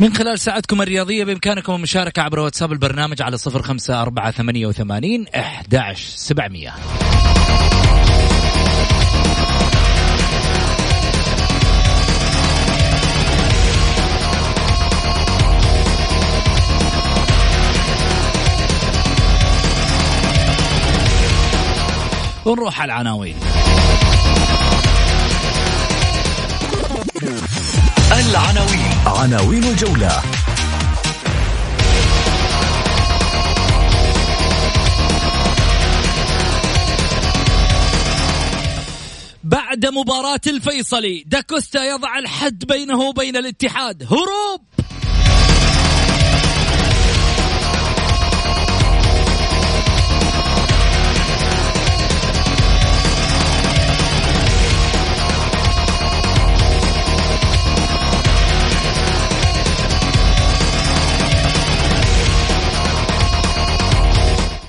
من خلال ساعتكم الرياضية بإمكانكم المشاركة عبر واتساب البرنامج على صفر خمسة أربعة ثمانية وثمانين أحداش سبعمية. ونروح على العناوين. العناوين. عناوين الجولة. بعد مباراة الفيصلي داكوستا يضع الحد بينه وبين الاتحاد. هروب!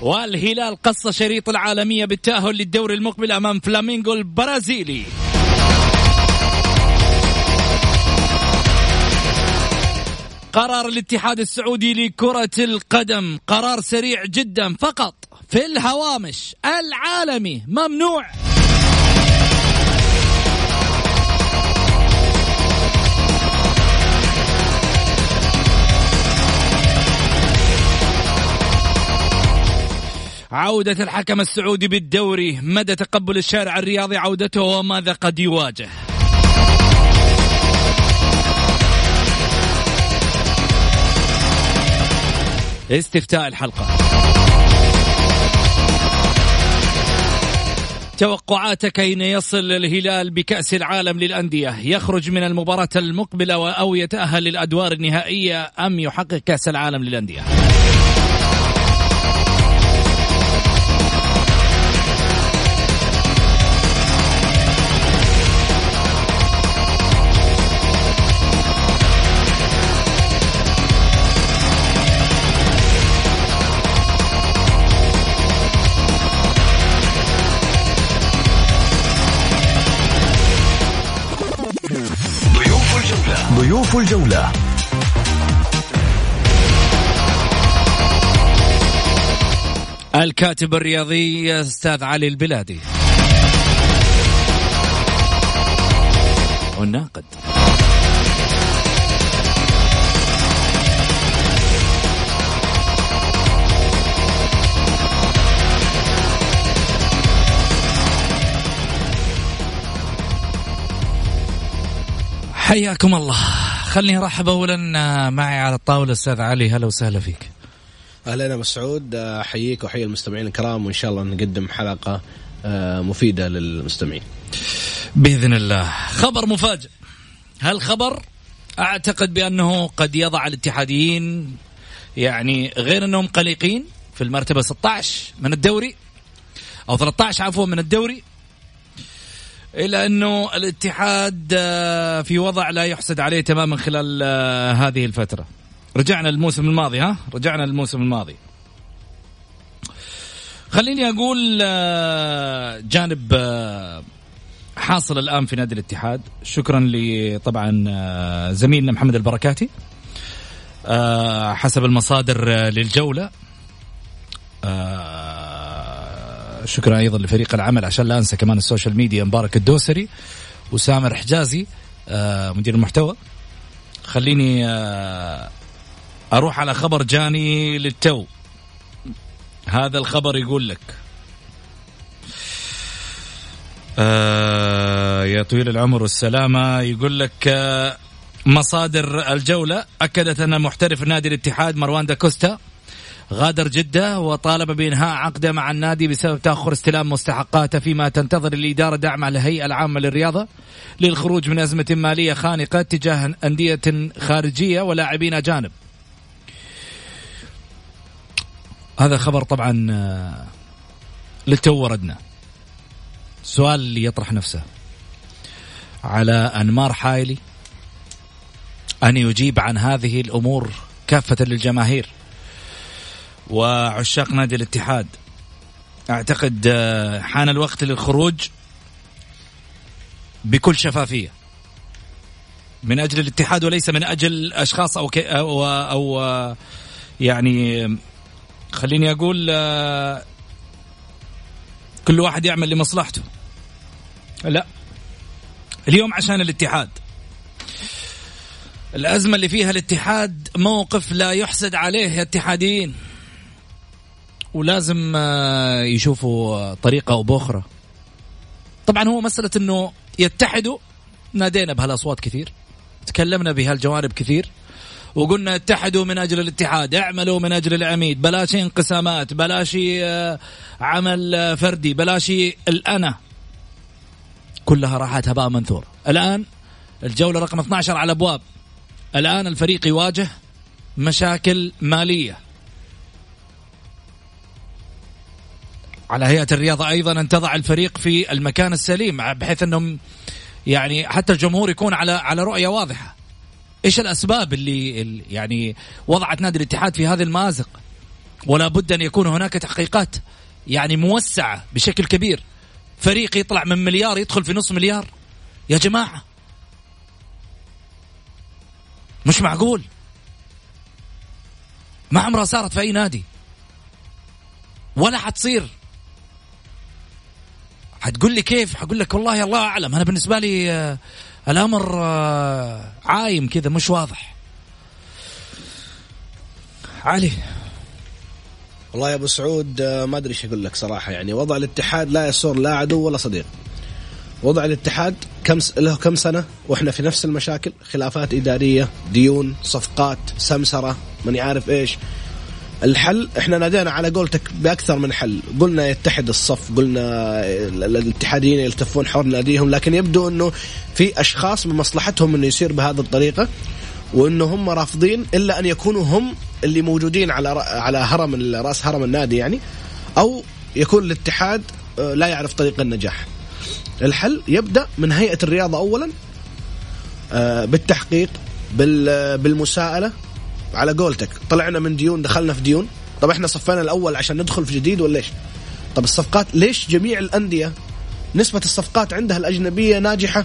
والهلال قص شريط العالمية بالتأهل للدور المقبل أمام فلامينغو البرازيلي. قرار الاتحاد السعودي لكرة القدم. قرار سريع جدا فقط. في الهوامش العالمي ممنوع. عودة الحكم السعودي بالدوري. مدى تقبل الشارع الرياضي عودته وماذا قد يواجه؟ استفتاء الحلقة. توقعاتك أين يصل الهلال بكأس العالم للأندية. يخرج من المباراة المقبلة أو يتأهل للأدوار النهائية أم يحقق كأس العالم للأندية؟ ضيوف الجولة. الكاتب الرياضي أستاذ علي البلادي. والناقد. حياكم الله. خلني أرحب اولا معي على الطاولة أستاذ علي. هلا وسهلا فيك. أهلا مسعود أحييك وأحيي المستمعين الكرام وإن شاء الله نقدم حلقة آه، مفيدة للمستمعين. بإذن الله. خبر مفاجئ. هالخبر أعتقد بأنه قد يضع الاتحاديين يعني غير أنهم قلقين في المرتبة 16 من الدوري أو 13 عفوا من الدوري إلا أنه الاتحاد آه، في وضع لا يحسد عليه تماما خلال آه، هذه الفترة. رجعنا الموسم الماضي ها؟ رجعنا الموسم الماضي. خليني أقول آه، جانب حاصل الآن في نادي الاتحاد. شكرا لطبعا زميلنا محمد البركاتي حسب المصادر للجولة. شكرا أيضا لفريق العمل. عشان لا أنسى كمان ال social media مبارك الدوسري وسامر حجازي آه، مدير المحتوى. خليني آه، أروح على خبر جاني للتو. هذا الخبر يقول لك. آه يا طويل العمر والسلامة يقول لك آه مصادر الجولة أكدت أن محترف نادي الاتحاد مروان داكوستا غادر جدة وطالب بإنهاء عقده مع النادي بسبب تأخر استلام مستحقاته فيما تنتظر الإدارة دعم الهيئة العامة للرياضة للخروج من أزمة مالية خانقة تجاه أندية خارجية ولاعبين أجانب. هذا خبر طبعا آه، للتو وردنا. اللي يطرح نفسه على أنمار حايلي أن يجيب عن هذه الأمور كافة للجماهير. وعشاق نادي الاتحاد. أعتقد آه، حان الوقت للخروج بكل شفافية. من أجل الاتحاد وليس من أجل أشخاص أو, أو, أو آه، يعني خليني أقول آه، كل واحد يعمل لمصلحته. لا. اليوم عشان الاتحاد. الأزمة اللي فيها الاتحاد موقف لا يحسد عليه يا اتحاديين ولازم آه، يشوفوا طريقة أو بأخرى. طبعا هو مسألة أنه يتحدوا نادينا بهالأصوات كثير تكلمنا بهالجوانب كثير وقلنا اتحدوا من أجل الاتحاد اعملوا من أجل العميد بلاش انقسامات بلاش آه، عمل آه، فردي بلاش الأنا. كلها راحت هباء منثور. الآن الجولة رقم 12 على أبواب. الآن الفريق يواجه مشاكل مالية. على هيئة الرياضة أيضا أن تضع الفريق في المكان السليم بحيث أنهم يعني حتى الجمهور يكون على على رؤية واضحة. إيش الأسباب اللي يعني وضعت نادي الاتحاد في هذه المازق؟ ولا بد أن يكون هناك تحقيقات يعني موسعة بشكل كبير. فريق يطلع من مليار يدخل في نص مليار. يا جماعة. مش معقول. ما عمرها صارت في أي نادي. ولا حتصير. حتقول لي كيف؟ حقول لك والله الله أعلم. أنا بالنسبة لي آه، الأمر آه، عايم كذا مش واضح. علي. والله يا أبو سعود آه، ما أدري إيش أقول لك صراحة. يعني وضع الاتحاد لا يسر لا عدو ولا صديق. وضع الاتحاد كم له كم سنة؟ وإحنا في نفس المشاكل. خلافات إدارية ديون صفقات سمسرة ماني عارف إيش. الحل إحنا نادينا على قولتك بأكثر من حل. قلنا يتحد الصف قلنا الاتحاديين يلتفون حول ناديهم لكن يبدو إنه في أشخاص من مصلحتهم إنه يصير بهذه الطريقة وإنه هم رافضين إلا أن يكونوا هم اللي موجودين على على هرم رأس هرم النادي يعني أو يكون الاتحاد آه، لا يعرف طريق النجاح. الحل يبدأ من هيئة الرياضة اولا آه، بالتحقيق بالمساءلة على قولتك. طلعنا من ديون دخلنا في ديون. طب إحنا صفينا الأول عشان ندخل في جديد ولا إيش؟ طب الصفقات ليش جميع الأندية نسبة الصفقات عندها الأجنبية ناجحة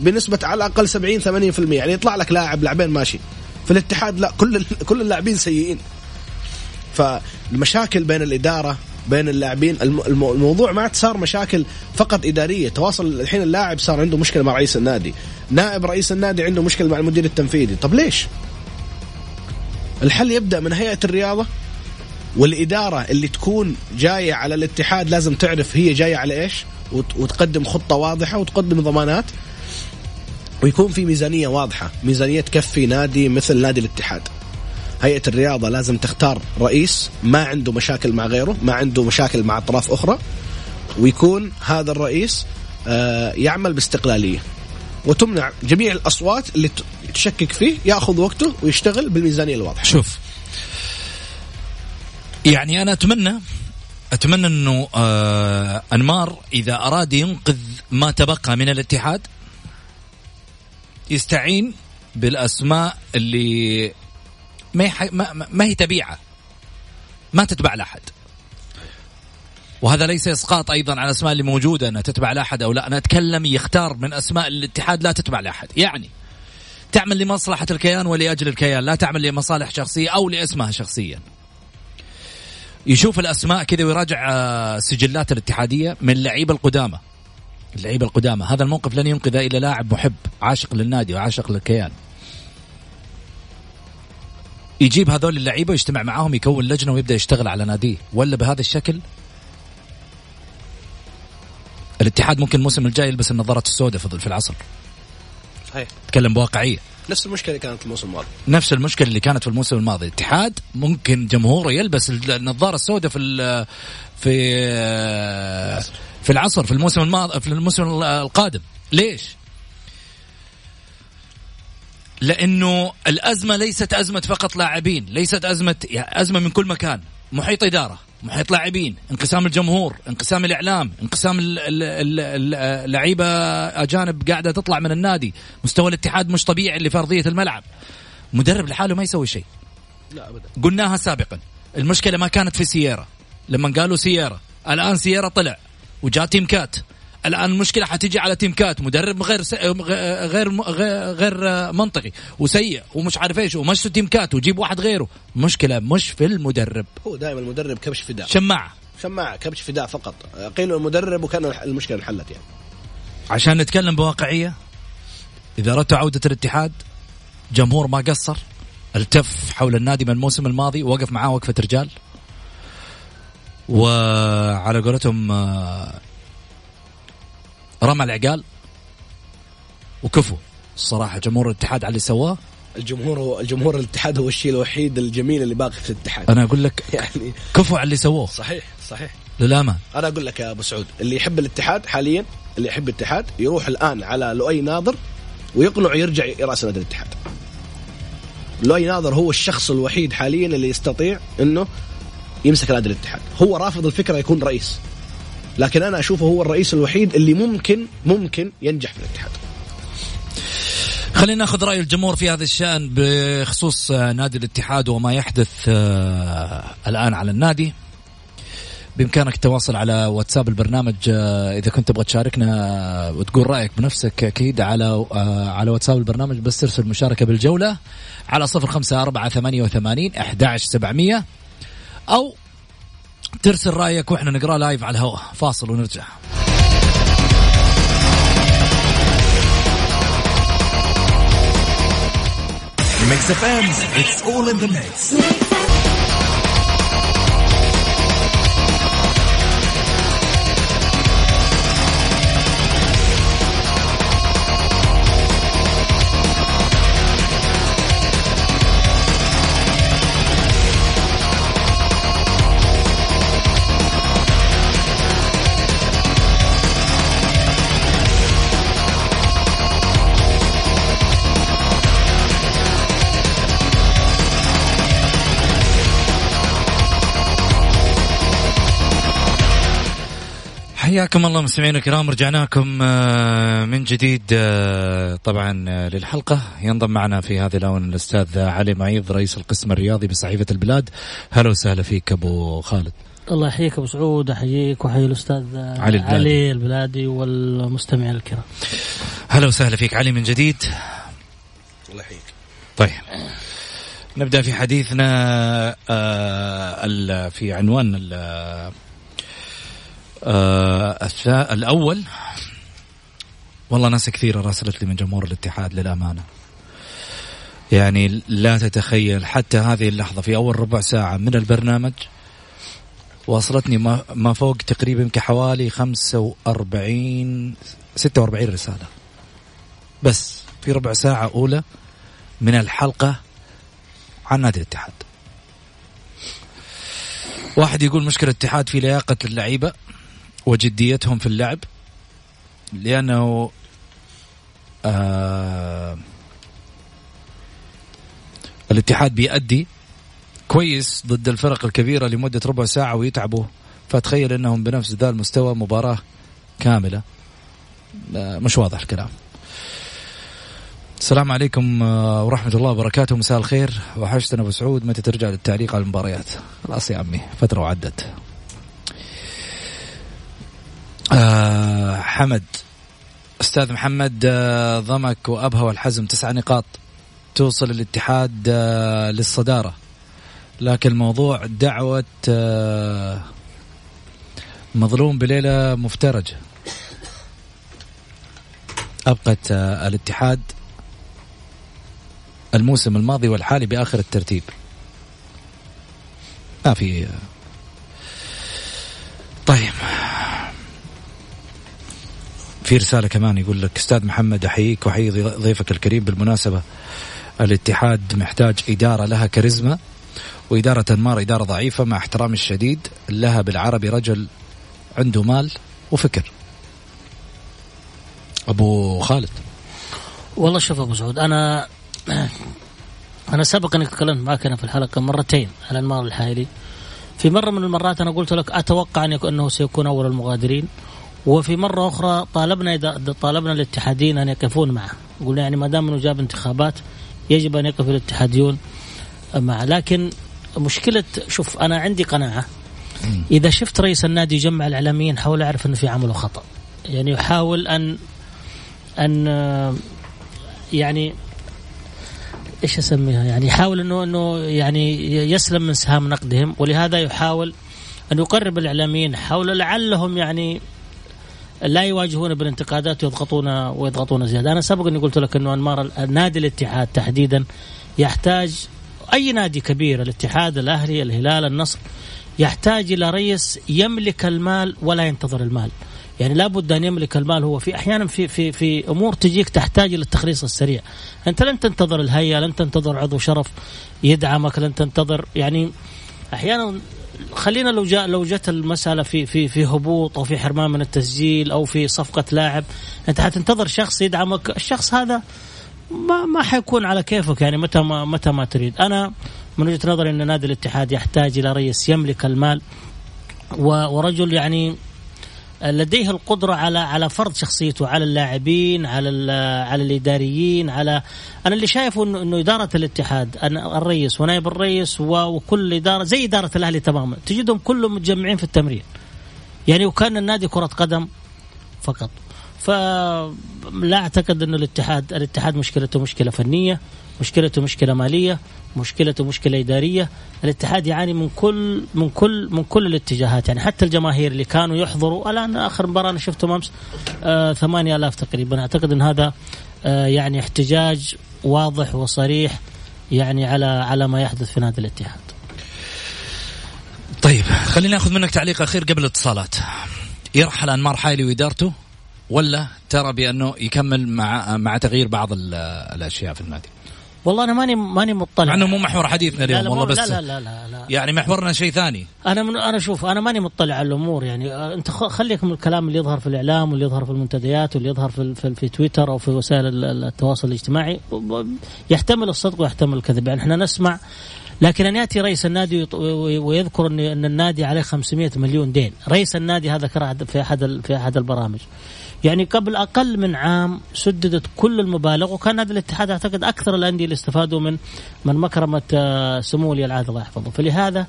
بنسبة على الأقل 70 80% يعني يطلع لك لاعب لاعبين ماشي. في الاتحاد لا كل كل اللاعبين سيئين. فالمشاكل بين الإدارة بين اللاعبين الموضوع ما عاد صار مشاكل فقط إدارية. تواصل الحين اللاعب صار عنده مشكلة مع رئيس النادي. نائب رئيس النادي عنده مشكلة مع المدير التنفيذي. طب ليش؟ الحل يبدأ من هيئة الرياضة والإدارة اللي تكون جاية على الاتحاد لازم تعرف هي جاية على إيش وتقدم خطة واضحة وتقدم ضمانات ويكون في ميزانية واضحة ميزانية تكفي نادي مثل نادي الاتحاد. هيئة الرياضة لازم تختار رئيس ما عنده مشاكل مع غيره ما عنده مشاكل مع أطراف أخرى ويكون هذا الرئيس آه، يعمل باستقلالية. وتمنع جميع الأصوات اللي تشكك فيه ياخذ وقته ويشتغل بالميزانية الواضحة. شوف يعني أنا أتمنى أتمنى إنه آه أنمار إذا أراد ينقذ ما تبقى من الاتحاد يستعين بالأسماء اللي ما ما, ما هي تبيعة ما تتبع لأحد. وهذا ليس إسقاط أيضا على الأسماء اللي موجودة إنها تتبع لأحد أو لا. أنا أتكلم يختار من أسماء الاتحاد لا تتبع لأحد. يعني تعمل لمصلحه الكيان ولأجل الكيان لا تعمل لمصالح شخصية أو لاسمها شخصيا. يشوف الأسماء كذا ويراجع آه، سجلات الاتحادية من اللعيبه القدامى. اللعيبه القدامى. هذا الموقف لن ينقذ إلا لاعب محب عاشق للنادي وعاشق للكيان. يجيب هذول اللعيبة ويجتمع معاهم يكون لجنة ويبدأ يشتغل على ناديه. ولا بهذا الشكل؟ الاتحاد ممكن الموسم الجاي يلبس النظارات السوداء في العصر. صحيح. تكلم بواقعية. نفس المشكلة اللي كانت الموسم الماضي. نفس المشكلة اللي كانت في الموسم الماضي. الاتحاد ممكن جمهوره يلبس النظارة السوداء في ال في في العصر في الموسم الماضي في الموسم القادم. ليش؟ لأنه الأزمة ليست أزمة فقط لاعبين ليست ازمه يعني أزمة من كل مكان. محيط إدارة. محيط لاعبين انقسام الجمهور انقسام الإعلام انقسام اللعيبة أجانب قاعدة تطلع من النادي مستوى الاتحاد مش طبيعي اللي في أرضية الملعب. مدرب لحاله ما يسوي شيء. لا ابدا. قلناها سابقا المشكلة ما كانت في سييرا لما قالوا سييرا الآن سييرا طلع وجاء تين كات. الآن المشكلة حتيجي على تين كات مدرب غير س... غير غير منطقي وسيء ومش عارف إيش ومشوا تيم كات وجيب واحد غيره. مشكلة مش في المدرب. هو دائما المدرب كبش فداء. شماعة. شماعة كبش فداء فقط. قيلوا المدرب وكان المشكلة انحلت يعني. عشان نتكلم بواقعية إذا أردت عودة الاتحاد جمهور ما قصر التف حول النادي من الموسم الماضي وقف معاه وقفة رجال. وعلى قولتهم رمى العقال. وكفو. الصراحة جمهور الاتحاد على اللي سواه. الجمهور هو الجمهور الاتحاد هو الشيء الوحيد الجميل اللي باقي في الاتحاد. أنا أقول لك يعني كفو على اللي سووه. صحيح صحيح. للأمانة. أنا أقول لك يا أبو سعود اللي يحب الاتحاد حاليا اللي يحب الاتحاد يروح الآن على لؤي ناظر ويقنع يرجع رأس نادي الاتحاد. لؤي ناظر هو الشخص الوحيد حاليا اللي يستطيع إنه يمسك نادي الاتحاد. هو رافض الفكرة يكون رئيس. لكن أنا أشوفه هو الرئيس الوحيد اللي ممكن ممكن ينجح في الاتحاد. خلينا ناخذ رأي الجمهور في هذا الشأن بخصوص نادي الاتحاد وما يحدث آه، الآن على النادي. بإمكانك التواصل على واتساب البرنامج آه، إذا كنت تبغى تشاركنا وتقول رأيك بنفسك أكيد على آه، على واتساب البرنامج بس ترسل مشاركة بالجولة على صفر خمسة أربعة ثمانية ترسل رأيك وإحنا نقرأ لايف على الهواء. فاصل ونرجع. Mix FM, it's all in the mix. حياكم الله مستمعينا الكرام رجعنا لكم آه، من جديد آه، طبعا آه، للحلقة. ينضم معنا في هذه الآونة الأستاذ علي معيض رئيس القسم الرياضي بصحيفة البلاد. هلا وسهلا فيك أبو خالد. الله يحييك أبو سعود أحييك وأحيي الأستاذ علي البلادي, علي البلادي والمستمعين الكرام. هلا وسهلا فيك علي من جديد. الله يحييك. طيب نبدأ في حديثنا في عنوان آه الأول والله ناس كثيرة راسلت لي من جمهور الاتحاد للأمانة. يعني لا تتخيل حتى هذه اللحظة في أول ربع ساعة من البرنامج وصلتني ما, ما فوق تقريبا كحوالي 45 46 رسالة. بس في ربع ساعة أولى من الحلقة عن نادي الاتحاد. واحد يقول مشكلة الاتحاد في لياقة اللعيبة. وجديتهم في اللعب لأنه آه الاتحاد بيأدي كويس ضد الفرق الكبيرة لمدة ربع ساعة ويتعبوا. فتخيل إنهم بنفس ذا المستوى مباراة كاملة. آه مش واضح الكلام. السلام عليكم آه، ورحمة الله وبركاته. مساء الخير. وحشتنا أبو سعود. متى ترجع للتعليق على المباريات؟ خلاص يا عمي فترة وعدت آه حمد. أستاذ محمد آه ضمك وابها والحزم تسع نقاط توصل الاتحاد آه للصدارة. لكن الموضوع دعوة آه مظلوم بليلة مفترجة. أبقت آه الاتحاد الموسم الماضي والحالي بآخر الترتيب. ما في آه، طيب. في رسالة كمان يقول لك أستاذ محمد أحييك وأحيي ضيفك الكريم بالمناسبة. الاتحاد محتاج إدارة لها كاريزما وإدارة أنمار إدارة ضعيفة مع احترامي الشديد لها بالعربي رجل عنده مال وفكر. أبو خالد. والله شوف أبو سعود أنا أنا سبق أني تكلمت معك أنا في الحلقة مرتين على أنمار الحائلي في مرة من المرات أنا قلت لك أتوقع أن أنه سيكون أول المغادرين. وفي مرة أخرى طالبنا إذا طالبنا الاتحاديين أن يقفون معه. قلنا يعني ما دام أنه جاب انتخابات يجب أن يقف الاتحاديون معه. لكن مشكلة شوف أنا عندي قناعة. إذا شفت رئيس النادي يجمع الإعلاميين حاول أعرف أنه في عمله خطأ. يعني يحاول أن أن يعني إيش أسميها؟ يعني يحاول انه إنه يعني يسلم من سهام نقدهم ولهذا يحاول أن يقرب الإعلاميين. حول لعلهم يعني لا يواجهون بالانتقادات ويضغطون ويضغطون زيادة، أنا سبق إني قلت لك إنه أنمار نادي الاتحاد تحديدا يحتاج أي نادي كبير الاتحاد الأهلي الهلال النصر يحتاج إلى رئيس يملك المال ولا ينتظر المال. يعني لابد أن يملك المال هو في أحيانا في في في أمور تجيك تحتاج إلى التخليص السريع أنت لن تنتظر الهيئة لن تنتظر عضو شرف يدعمك لن تنتظر يعني أحيانا خلينا لو جاء لو جت المسألة في في في هبوط أو في حرمان من التسجيل أو في صفقة لاعب أنت حتنتظر شخص يدعمك. الشخص هذا ما ما حيكون على كيفك يعني متى ما متى ما تريد. أنا من وجهة نظري إن نادي الاتحاد يحتاج إلى رئيس يملك المال ورجل يعني لديه القدرة على على فرض شخصيته على اللاعبين على على الإداريين على أنا اللي شايفه انه إنه إدارة الاتحاد الرئيس ونائب الرئيس وكل اداره زي إدارة الأهلي تماما تجدهم كلهم متجمعين في التمرين. يعني وكان النادي كرة قدم فقط. فلا أعتقد إنه الاتحاد الاتحاد مشكلته مشكلة فنية مشكلته مشكلة مالية. مشكلته مشكلة إدارية الاتحاد يعاني من كل من كل من كل الاتجاهات. يعني حتى الجماهير اللي كانوا يحضروا الآن آخر مباراة أنا شفتهم أمس آه 8000 تقريبا. أعتقد إن هذا آه يعني احتجاج واضح وصريح يعني على على ما يحدث في نادي الاتحاد. طيب خلينا ناخذ منك تعليق أخير قبل الاتصالات. يرحل أنمار حايلي وإدارته ولا ترى بأنه يكمل مع مع تغيير بعض الأشياء في النادي؟ والله أنا ماني ماني مطلع. مع إنه مو محور حديثنا اليوم والله بس لا لا لا, لا, لا يعني محورنا شيء ثاني. أنا من أنا شوف أنا ماني مطلع على الأمور يعني. أنت خليك من الكلام اللي يظهر في الإعلام واللي يظهر في المنتديات واللي يظهر في في, في تويتر أو في وسائل التواصل الاجتماعي. يحتمل الصدق ويحتمل الكذب. يعني إحنا نسمع لكن أن يأتي رئيس النادي ويذكر ان النادي عليه 500 مليون دين، رئيس النادي هذا كان في أحد في أحد البرامج. يعني قبل أقل من عام سددت كل المبالغ وكان نادي الاتحاد أعتقد أكثر الأندية اللي استفادوا من من مكرمة آه، سمو ولي العهد الله يحفظه، فلهذا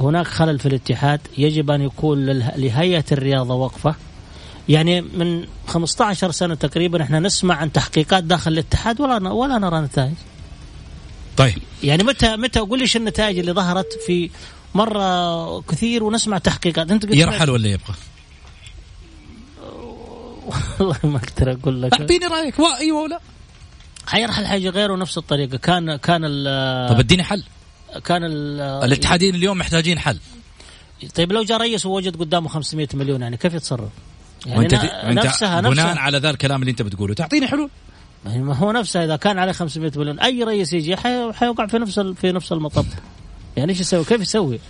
هناك خلل في الاتحاد. يجب أن يكون لهيئة الرياضة وقفة. يعني من 15 سنة تقريبا إحنا نسمع عن تحقيقات داخل الاتحاد ولا ولا نرى نتائج. طيب. يعني متى متى قول ليش النتائج اللي ظهرت في مرة كثير ونسمع تحقيقات؟ أنت يرحل ولا يبقى؟ والله ما أقدر أقول لك. اعطيني رأيك. إيوه ولا؟ حيرحل حاجة غيره نفس الطريقة. كان كان طب اديني حل. كان الاتحادين اليوم محتاجين حل. طيب لو جاء رئيس ووجد قدامه 500 مليون يعني كيف يتصرف؟ يعني وانت نفسها بناء نفسها على ذا الكلام اللي انت بتقوله. تعطيني حلول. ما هو نفسه إذا كان عليه 500 مليون أي رئيس يجي حيوقع في نفس في نفس المطب. يعني إيش يسوي؟ كيف يسوي؟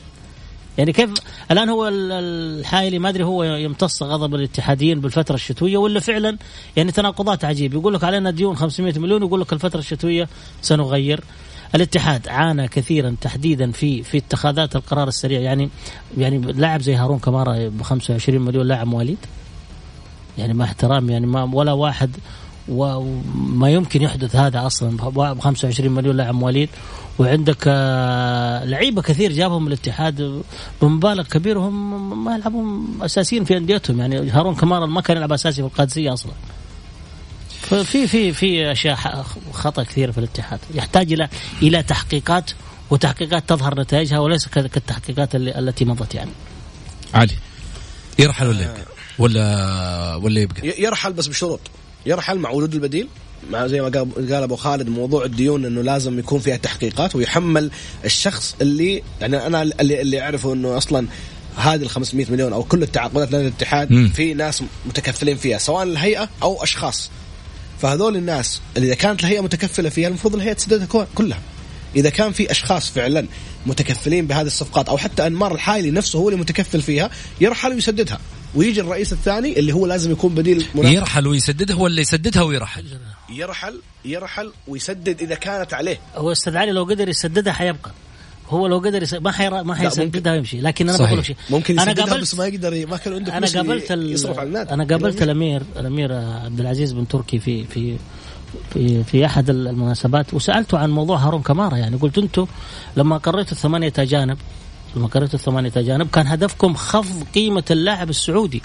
يعني كيف الآن هو الحايلي ما أدري هو يمتص غضب الاتحاديين بالفترة الشتوية ولا فعلا يعني تناقضات عجيبه يقول لك علينا ديون 500 مليون يقول لك الفترة الشتوية سنغير. الاتحاد عانى كثيرا تحديدا في في اتخاذات القرار السريع. يعني يعني لاعب زي هارون كمارا ب 25 مليون لاعب مواليد. يعني مع احترام يعني ما ولا واحد وما يمكن يحدث هذا أصلا. ب 25 مليون لاعب مواليد وعندك آه، لعيبة كثير جابهم الاتحاد. بمبالغ كبيرة وهم ما يلعبون أساسيين في أنديتهم. يعني هارون كمارا ما كان يلعب أساسي في القادسية أصلا. ففي في في أشياء خطأ كثيرة في الاتحاد. يحتاج إلى إلى تحقيقات وتحقيقات تظهر نتائجها وليس كالتحقيقات التي مضت يعني. علي يرحل ولا يبقى؟ ولا ولا يبقى؟ يرحل بس بشروط. يرحل مع وجود البديل مع زي ما قال أبو خالد موضوع الديون إنه لازم يكون فيها تحقيقات ويحمل الشخص اللي يعني أنا اللي, اللي أعرفه إنه أصلا هذه ال 500 مليون أو كل التعاقدات نادي الاتحاد. في ناس متكفلين فيها سواء الهيئة أو أشخاص. فهذول الناس اللي إذا كانت الهيئة متكفلة فيها المفروض الهيئة تسددها كلها. إذا كان في أشخاص فعلا متكفلين بهذه الصفقات أو حتى أنمار الحايلي نفسه هو اللي متكفل فيها يرحل ويسددها. ويجي الرئيس الثاني اللي هو لازم يكون بديل مناسب يرحل ويسددها ولا يسددها ويرحل. يرحل يرحل ويسدد إذا كانت عليه. هو أستاذ علي لو قدر يسددها حيبقى. هو لو قدر يسدد ما حيرا ما. حيسددها ويمشي لكن أنا. بقول لك شيء. ممكن أنا يسددها قابلت بس ما يقدر ما كان عنده أنا قابلت ال- يصرف على النادي. أنا قابلت الأمير الأمير عبد العزيز بن تركي في في في في أحد المناسبات وسألته عن موضوع هارون كمارا يعني. قلت أنتم لما قريتوا الثمانية اجانب لما قريتوا الثمانية اجانب كان هدفكم خفض قيمة اللاعب السعودي.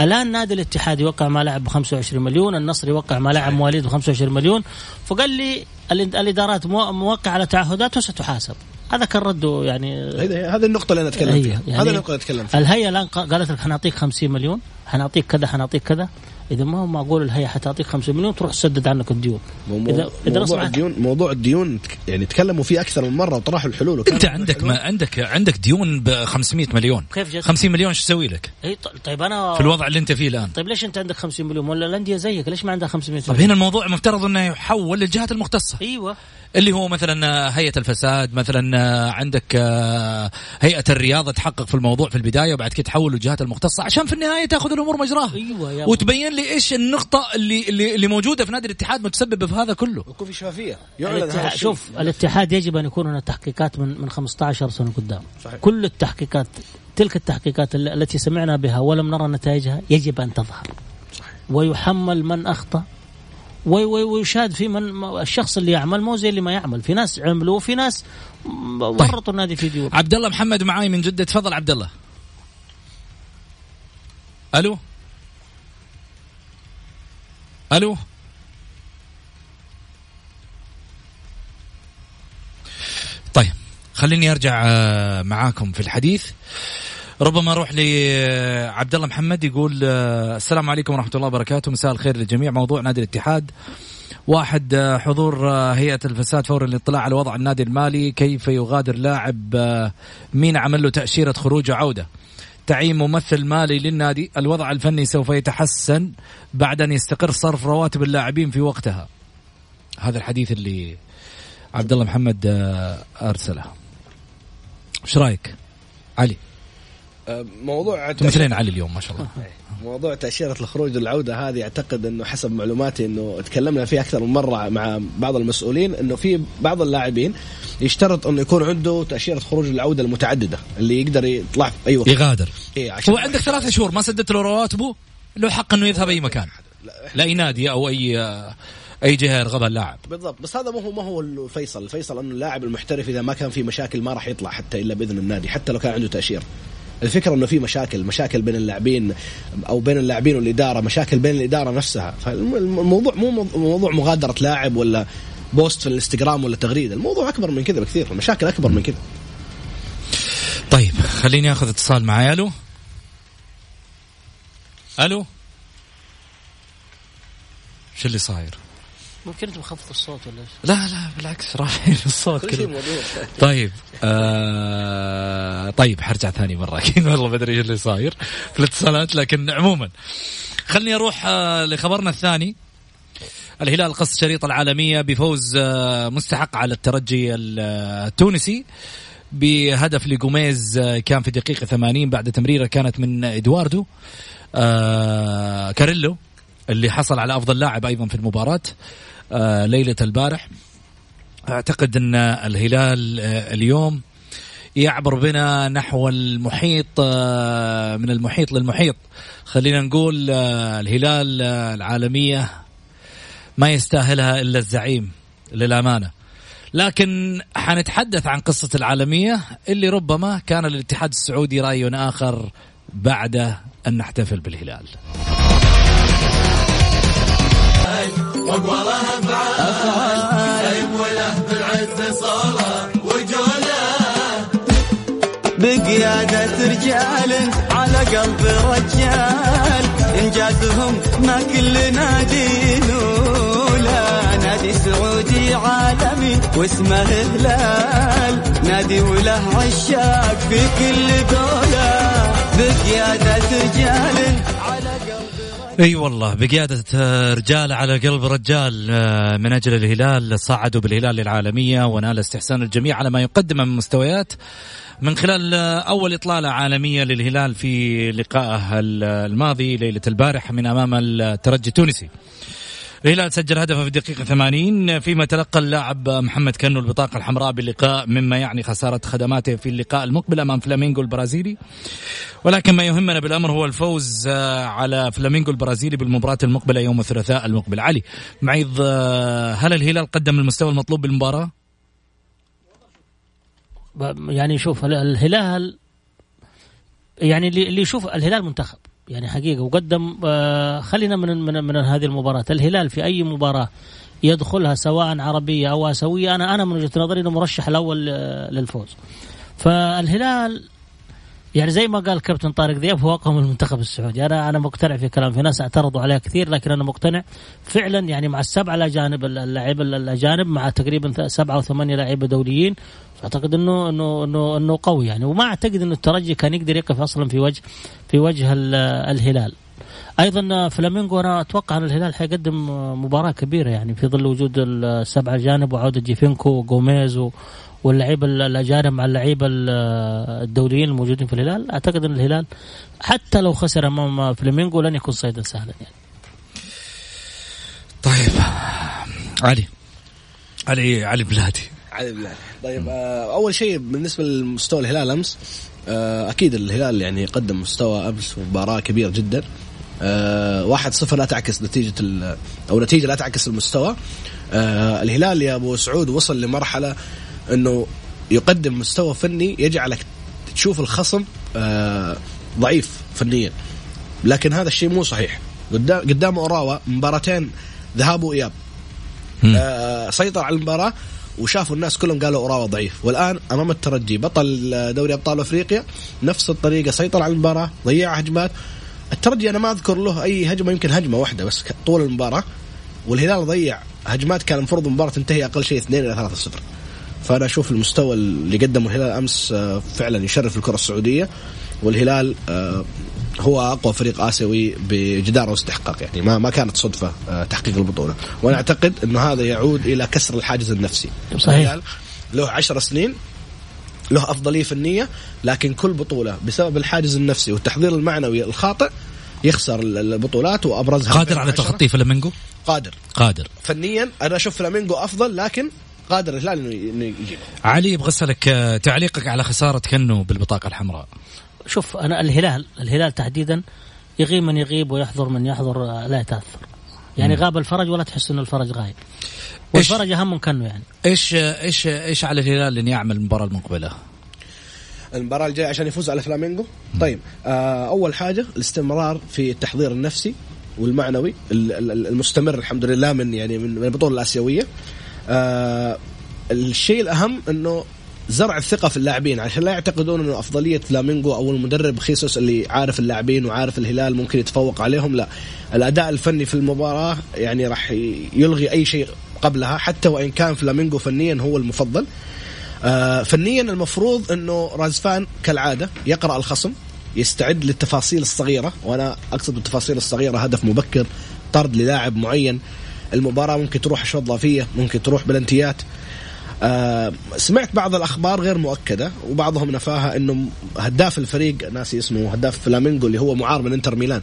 الآن نادي الاتحاد يوقع مع لاعب ب 25 مليون النصر يوقع مع لاعب مواليد ب 25 مليون. فقال لي ال- الإدارات مو- موقع على تعهدات وستحاسب هذا كان رده يعني هذه النقطة اللي أنا أتكلم فيها. يعني هذه النقطة اللي أتكلم فيها. الهيئة الآن ق- قالت لك حنعطيك 50 مليون. حنعطيك كذا حنعطيك كذا. إذا ما هو معقول الهيئة حتعطيك 50 مليون تروح تسدد عنك الديون. مو- اذا إذا موضوع الديون موضوع الديون يعني تكلموا فيه أكثر من مرة وطرحوا الحلول أنت عندك ما عندك عندك ديون ب 500 مليون. كيف جت؟ 50 مليون إيش تسوي لك؟ ط- طيب أنا في الوضع اللي أنت فيه الآن. طيب ليش أنت عندك 50 مليون؟ ولا الأندية زيك ليش ما عندها 500 طيب مليون؟ هنا الموضوع مفترض إنه يحول للجهات المختصة. أيوه. اللي هو مثلا هيئة الفساد مثلا عندك آه، هيئة الرياضة تحقق في الموضوع في البداية وبعد كده تحول للجهات المختصة عشان في النهاية تأخذ الأمور مجراها أيوه يا وتبين لي إيش النقطة اللي اللي, اللي موجودة في نادي الاتحاد متسببة في هذا كله. يكون في الاتحاد الشيء. شوف الاتحاد يجب أن يكون هناك تحقيقات من من 15 سنة قدام. صحيح. كل التحقيقات تلك التحقيقات ال- التي سمعنا بها ولم نرى نتائجها يجب أن تظهر. صحيح. ويحمل من أخطأ. وي- وي- ويشاد في من الشخص اللي يعمل مو زي اللي ما يعمل. في ناس عملوا وفي ناس م- ورطوا النادي في ديون. عبد الله محمد معاي من جدة. تفضل عبد الله. ألو؟ ألو؟ طيب خليني أرجع آه، معاكم في الحديث. ربما أروح لعبد الله محمد يقول آه، السلام عليكم ورحمة الله وبركاته. مساء الخير للجميع موضوع نادي الاتحاد. واحد آه، حضور هيئة الفساد فور الاطلاع على وضع النادي المالي. كيف يغادر لاعب مين عمل له تأشيرة خروج وعوده تعيين ممثل مالي للنادي الوضع الفني سوف يتحسن بعد أن يستقر صرف رواتب اللاعبين في وقتها. هذا الحديث اللي عبد الله محمد آه، أرسله. إيش رأيك؟ علي. موضوع أنتم مثلين علي اليوم ما شاء الله. موضوع تأشيرة الخروج والعودة هذه أعتقد أنه حسب معلوماتي أنه تكلمنا فيه أكثر من مرة مع بعض المسؤولين أنه في بعض اللاعبين يشترط أنه يكون عنده تأشيرة خروج العودة المتعددة اللي يقدر يطلع في أي وقت. يغادر. إيه عشان هو عندك ثلاثة شهور ما سددت له رواتبه؟ له حق إنه يذهب أي مكان. لاي نادي أو أي أي جهة يرغبها اللاعب. بالضبط بس هذا ما هو ما هو الفيصل. الفيصل إنه اللاعب المحترف إذا ما كان في مشاكل ما راح يطلع حتى إلا بإذن النادي حتى لو كان عنده تأشيرة. الفكرة إنه في مشاكل مشاكل بين اللاعبين أو بين اللاعبين والإدارة مشاكل بين الإدارة نفسها. فالموضوع مو مو- موضوع مغادرة لاعب ولا بوست في الانستغرام ولا تغريده الموضوع أكبر من كذا بكثير المشاكل أكبر من كذا. طيب خليني آخذ اتصال معي. ألو؟ ألو؟ شو اللي صاير؟ ممكن أنت مخفض الصوت ولا إيش؟ لا لا بالعكس رافعين الصوت كل شيء طيب آه طيب حرجع ثاني مرة أكيد. والله ما أدري إيش اللي صاير في الاتصالات لكن عموما خلني أروح آه لخبرنا الثاني. الهلال قص شريط العالمية بفوز آه مستحق على الترجي التونسي بهدف لجوميز آه، كان في دقيقة 80 بعد تمريرة كانت من إدواردو آه كاريلو. اللي حصل على أفضل لاعب أيضا في المباراة آه ليلة البارح. أعتقد أن الهلال آه، اليوم يعبر بنا نحو المحيط آه، من المحيط للمحيط. خلينا نقول الهلال العالمية ما يستاهلها إلا الزعيم للأمانة. لكن حنتحدث عن قصة العالمية اللي ربما كان للاتحاد السعودي رأي آخر بعد أن نحتفل بالهلال. بقيادة رجال على قلب رجال إنجازهم ما كل نادي له لا نادي سعودي عالمي واسمه هلال نادي وله عشاق في كل دولة بقيادة رجال إي والله بقيادة رجال على قلب رجال آه، من أجل الهلال صعدوا بالهلال للعالمية ونال استحسان الجميع على ما يقدم من مستويات من خلال آه، أول إطلالة عالمية للهلال في لقائه الماضي ليلة البارحة من أمام الترجي التونسي. الهلال سجل هدفه في الدقيقة 80 فيما تلقى اللاعب محمد كنو البطاقة الحمراء باللقاء مما يعني خسارة خدماته في اللقاء المقبل أمام فلامينغو البرازيلي. ولكن ما يهمنا بالأمر هو الفوز آه، على فلامينغو البرازيلي بالمباراة المقبلة يوم الثلاثاء المقبل. علي معيض آه، هل الهلال قدم المستوى المطلوب بالمباراة؟ يعني شوف ال- الهلال يعني اللي يشوف الهلال منتخب. يعني حقيقة. وقدم آه، خلينا من من من هذه المباراة. الهلال في أي مباراة يدخلها سواء عربية أو آسيوية أنا أنا من وجهة نظري إنه مرشح الأول آه، للفوز. فالهلال يعني زي ما قال كابتن طارق ذياب هو اقوى من المنتخب السعودي. أنا أنا مقتنع في كلام في ناس اعترضوا عليها كثير لكن أنا مقتنع فعلا يعني مع السبعه الاجانب اللاعبين الأجانب مع تقريبا سبعة أو ثمانيه لاعيبه دوليين. أعتقد انه انه انه إنه قوي يعني. وما أعتقد إنه الترجي كان يقدر يقف أصلا في وجه في وجه ال- الهلال. أيضا فلامينغو أنا أتوقع إن الهلال حيقدم مباراة كبيرة يعني في ظل وجود السبعة اجانب وعودة جيفينكو وجوميز واللعيبة الأجانب مع اللعيبة ال- الدوليين الموجودين في الهلال. أعتقد إن الهلال حتى لو خسر أمام فلامينغو لن يكون صيدا سهلا يعني. طيب. علي. علي علي بلادي. علي بالله. طيب آه، أول شيء بالنسبة لمستوى الهلال أمس آه، أكيد الهلال يعني قدم مستوى أمس مباراه كبير جدا. آه، واحد صفر لا تعكس نتيجة ال- أو نتيجة لا تعكس المستوى. آه، الهلال يا أبو سعود وصل لمرحلة إنه يقدم مستوى فني يجعلك تشوف الخصم آه، ضعيف فنيا. لكن هذا الشيء مو صحيح. قدام قدام أوراوا مباراتين ذهاب وإياب. آه، سيطر على المباراة. وشافوا الناس كلهم قالوا أوراوا ضعيف. والآن أمام الترجي بطل دوري أبطال أفريقيا نفس الطريقة سيطر على المباراة ضيع هجمات. الترجي أنا ما أذكر له أي هجمة يمكن هجمة واحدة بس طول المباراة. والهلال ضيع هجمات كان المفروض المباراة تنتهي أقل شيء 2 إلى 3 0 فأنا أشوف المستوى اللي قدمه الهلال أمس آه، فعلا يشرف الكرة السعودية. والهلال آه، هو أقوى فريق آسيوي بجداره واستحقاق يعني ما ما كانت صدفة آه، تحقيق البطولة. وأنا أعتقد إنه هذا يعود إلى كسر الحاجز النفسي. صحيح. له عشر سنين له أفضلية فنية لكن كل بطولة بسبب الحاجز النفسي والتحضير المعنوي الخاطئ يخسر ال- البطولات وأبرزها. قادر على 2010. تخطي فلامينغو؟ قادر. قادر. فنيا أنا أشوف فلامينغو أفضل لكن قادر الهلال إنه يجيبه علي يبغى أسألك آه، تعليقك على خسارة كنو بالبطاقة الحمراء؟ شوف أنا الهلال الهلال تحديدا يغيب من يغيب ويحضر من يحضر آه، لا يتأثر. يعني غاب الفرج ولا تحس ان الفرج غايب. والفرج أهم من كنو يعني. إيش إيش إيش على الهلال إن يعمل المباراة المقبلة؟ المباراة الجاية عشان يفوز على فلامينغو؟ طيب آه أول حاجة الاستمرار في التحضير النفسي والمعنوي ال- ال- المستمر الحمد لله من يعني من من البطولة الآسيوية. آه الشيء الأهم إنه زرع الثقة في اللاعبين. عشان لا يعتقدون إنه أفضلية فلامينغو أو المدرب خيسوس اللي عارف اللاعبين وعارف الهلال ممكن يتفوق عليهم؟ لا. الأداء الفني في المباراة يعني راح يلغي أي شيء قبلها حتى وإن كان فلامينغو فنيا هو المفضل. آه، فنيا المفروض إنه رازفان كالعادة يقرأ الخصم يستعد للتفاصيل الصغيرة. وأنا أقصد بالتفاصيل الصغيرة هدف مبكر طرد للاعب معين. المباراة ممكن تروح اشواط اضافيه ممكن تروح بلنتيات. آه سمعت بعض الأخبار غير مؤكدة وبعضهم نفاها إنه هداف الفريق ناسي اسمه هداف فلامينغو اللي هو معار من إنتر ميلان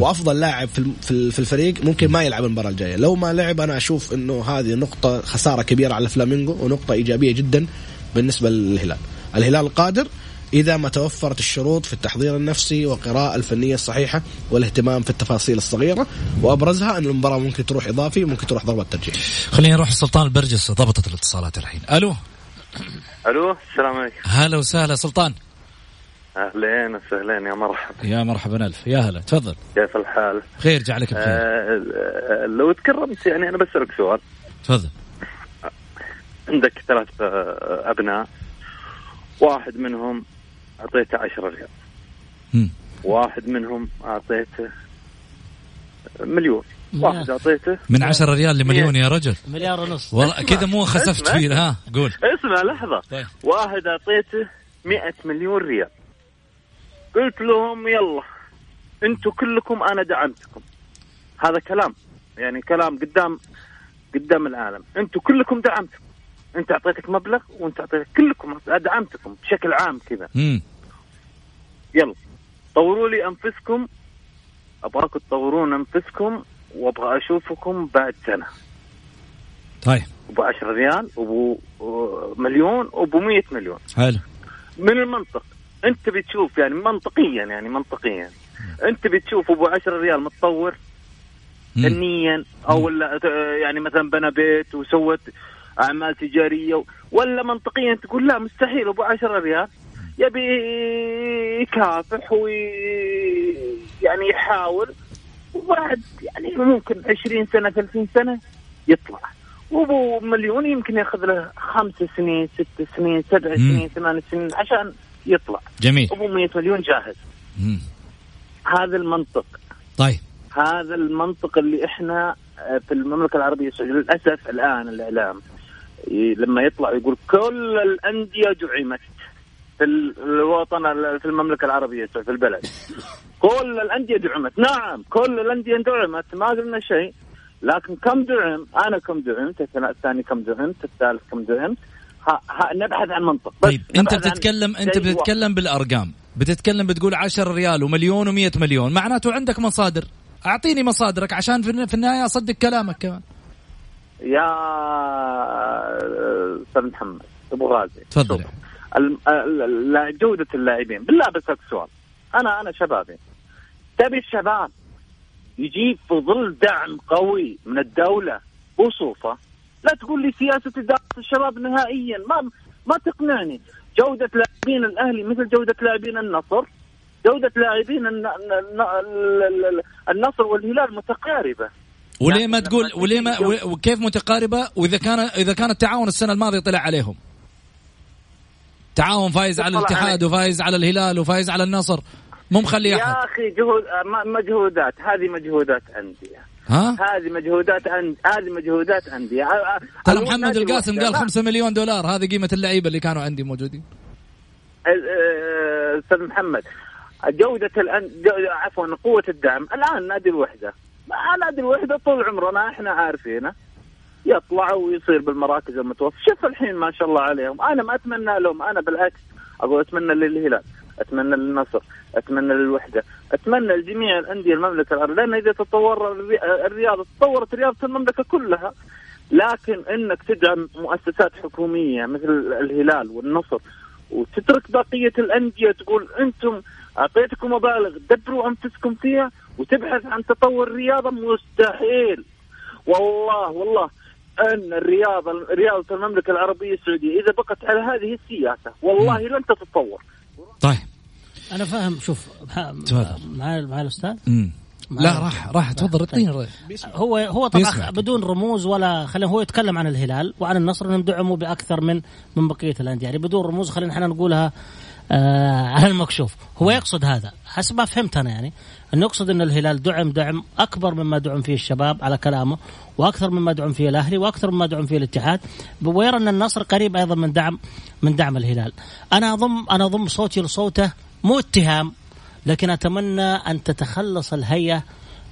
وأفضل لاعب في الفريق ممكن ما يلعب المباراة الجاية. لو ما لعب أنا أشوف إنه هذه نقطة خسارة كبيرة على فلامينغو ونقطة إيجابية جدا بالنسبة للهلال. الهلال قادر إذا ما توفرت الشروط في التحضير النفسي والقراءه الفنية الصحيحة والاهتمام في التفاصيل الصغيرة وأبرزها أن المباراة ممكن تروح إضافي ممكن تروح ضربة ترجيح. خلينا نروح لسلطان البرجس ضبطت الاتصالات الحين. ألو؟ ألو السلام عليكم. هلا وسهلا سلطان. أهلين وسهلين يا مرحبا. يا مرحبا ألف. يا هلا تفضل. كيف الحال؟ خير جعلك بخير. آه آه، لو تكرمت يعني أنا بسألك سؤال. تفضل. عندك ثلاث آه، أبناء واحد منهم أعطيته 10 ريال. واحد منهم أعطيته مليون. واحد أعطيته من 10 ريال لمليون يا رجل. مليار ونص. والله كذا مو خسفت. فيه ها؟ قول. اسمع لحظة. طيب. واحد أعطيته 100 مليون ريال. قلت لهم يلا أنتم كلكم أنا دعمتكم. هذا كلام يعني كلام قدام قدام العالم. أنتم كلكم دعمتكم. انت اعطيتك مبلغ وانت اعطيتك كلكم دعمتكم بشكل عام كذا. يلا. طوروا لي انفسكم. ابغاكم تطورون انفسكم وابغى اشوفكم بعد سنة. طيب. ابو 10 ريال وابو آه، مليون وابو 100 مليون. حلو. من المنطق. انت بتشوف يعني منطقيا يعني منطقيا. انت بتشوف ابو 10 ريال متطور. فنيا أو يعني مثلا بنى بيت وسوت أعمال تجارية ولا منطقيا تقول لا مستحيل. أبو 10 ريال. يبي يكافح وي يعني يحاول. وبعد يعني ممكن 20 سنة 30 سنة يطلع. وأبو مليون يمكن ياخذ له خمس سنين ست سنين سبع. سنين ثمان سنين عشان يطلع. جميل. أبو 100 مليون جاهز. مم. هذا المنطق. طيب. هذا المنطق اللي إحنا آه، في المملكة العربية السعودية للأسف الآن الإعلام. لما يطلع يقول كل الأندية دعمت في ال- الوطن ال- في المملكة العربية في البلد. كل الأندية دعمت نعم كل الأندية دعمت ما قلنا شيء. لكن كم دعم أنا كم دعمت الثاني كم دعمت الثالث كم دعمت ها ها نبحث عن منطق. طيب أنت بتتكلم أنت واحد. بتتكلم بالأرقام. بتتكلم بتقول 10 ريال ومليون و100 مليون. معناته عندك مصادر. أعطيني مصادرك عشان في النهاية أصدق كلامك كمان. يا أستاذ محمد أبو غازي. تفضل. جودة اللاعبين. بالله بسألك سؤال أنا أنا شبابي. تبي الشباب يجيب في ظل دعم قوي من الدولة وصوفة لا تقول لي سياسة إدارة الشباب نهائيا. ما ما تقنعني. جودة لاعبين الأهلي مثل جودة لاعبين النصر. جودة لاعبين الن- الن- ال- ال- النصر والهلال متقاربة. وليه ما تقول وليه ما وكيف متقاربة؟ وإذا كان إذا كان التعاون السنة الماضية طلع عليهم. تعاون فايز على الاتحاد. وفايز على الهلال وفايز على النصر. مو مخلي أحد. يا أخي جهود مجهودات. هذه مجهودات أندية. ها؟ هذه مجهودات. هذه مجهودات أ- ترى الو- محمد القاسم. قال لا، 5 مليون دولار. هذه قيمة اللعيبة اللي كانوا عندي موجودين. أستاذ محمد جودة الأن... جو- عفوا قوة الدعم. الآن نادي الوحدة. ما- نادي الوحدة طول عمرنا إحنا عارفينه. يطلع ويصير بالمراكز المتوسطة شوف الحين ما شاء الله عليهم. أنا ما أتمنى لهم. أنا بالعكس أقول أتمنى للهلال أتمنى للنصر أتمنى للوحدة أتمنى لجميع الأندية المملكة العربية لأن إذا تطور الري- الرياضة تطورت رياضة المملكة كلها. لكن إنك تدعم مؤسسات حكومية مثل الهلال والنصر وتترك بقية الأندية تقول أنتم أعطيتكم مبالغ دبروا أنفسكم فيها وتبحث عن تطور الرياضه مستحيل والله والله أن الرياضة رياضة المملكة العربية السعودية إذا بقت على هذه السياسة والله لن تتطور طيب أنا فاهم شوف تفضل. الأستاذ لا راح راح تفضل طيب. اعطيني الرأي. هو هو طبعا يسمعك. بدون رموز ولا خلينا هو يتكلم عن الهلال وعن النصر انهم دعموا بأكثر من من بقية الأندية يعني بدون رموز خلينا إحنا نقولها آه على المكشوف. هو يقصد هذا. حسب ما فهمت أنا يعني. أنه يقصد أن الهلال دعم دعم أكبر مما دعم فيه الشباب على كلامه وأكثر مما دعم فيه الأهلي وأكثر مما دعم فيه الاتحاد ويرى أن النصر قريب أيضا من دعم من دعم الهلال. أنا أضم أنا أضم صوتي لصوته مو اتهام لكن أتمنى أن تتخلص الهيئة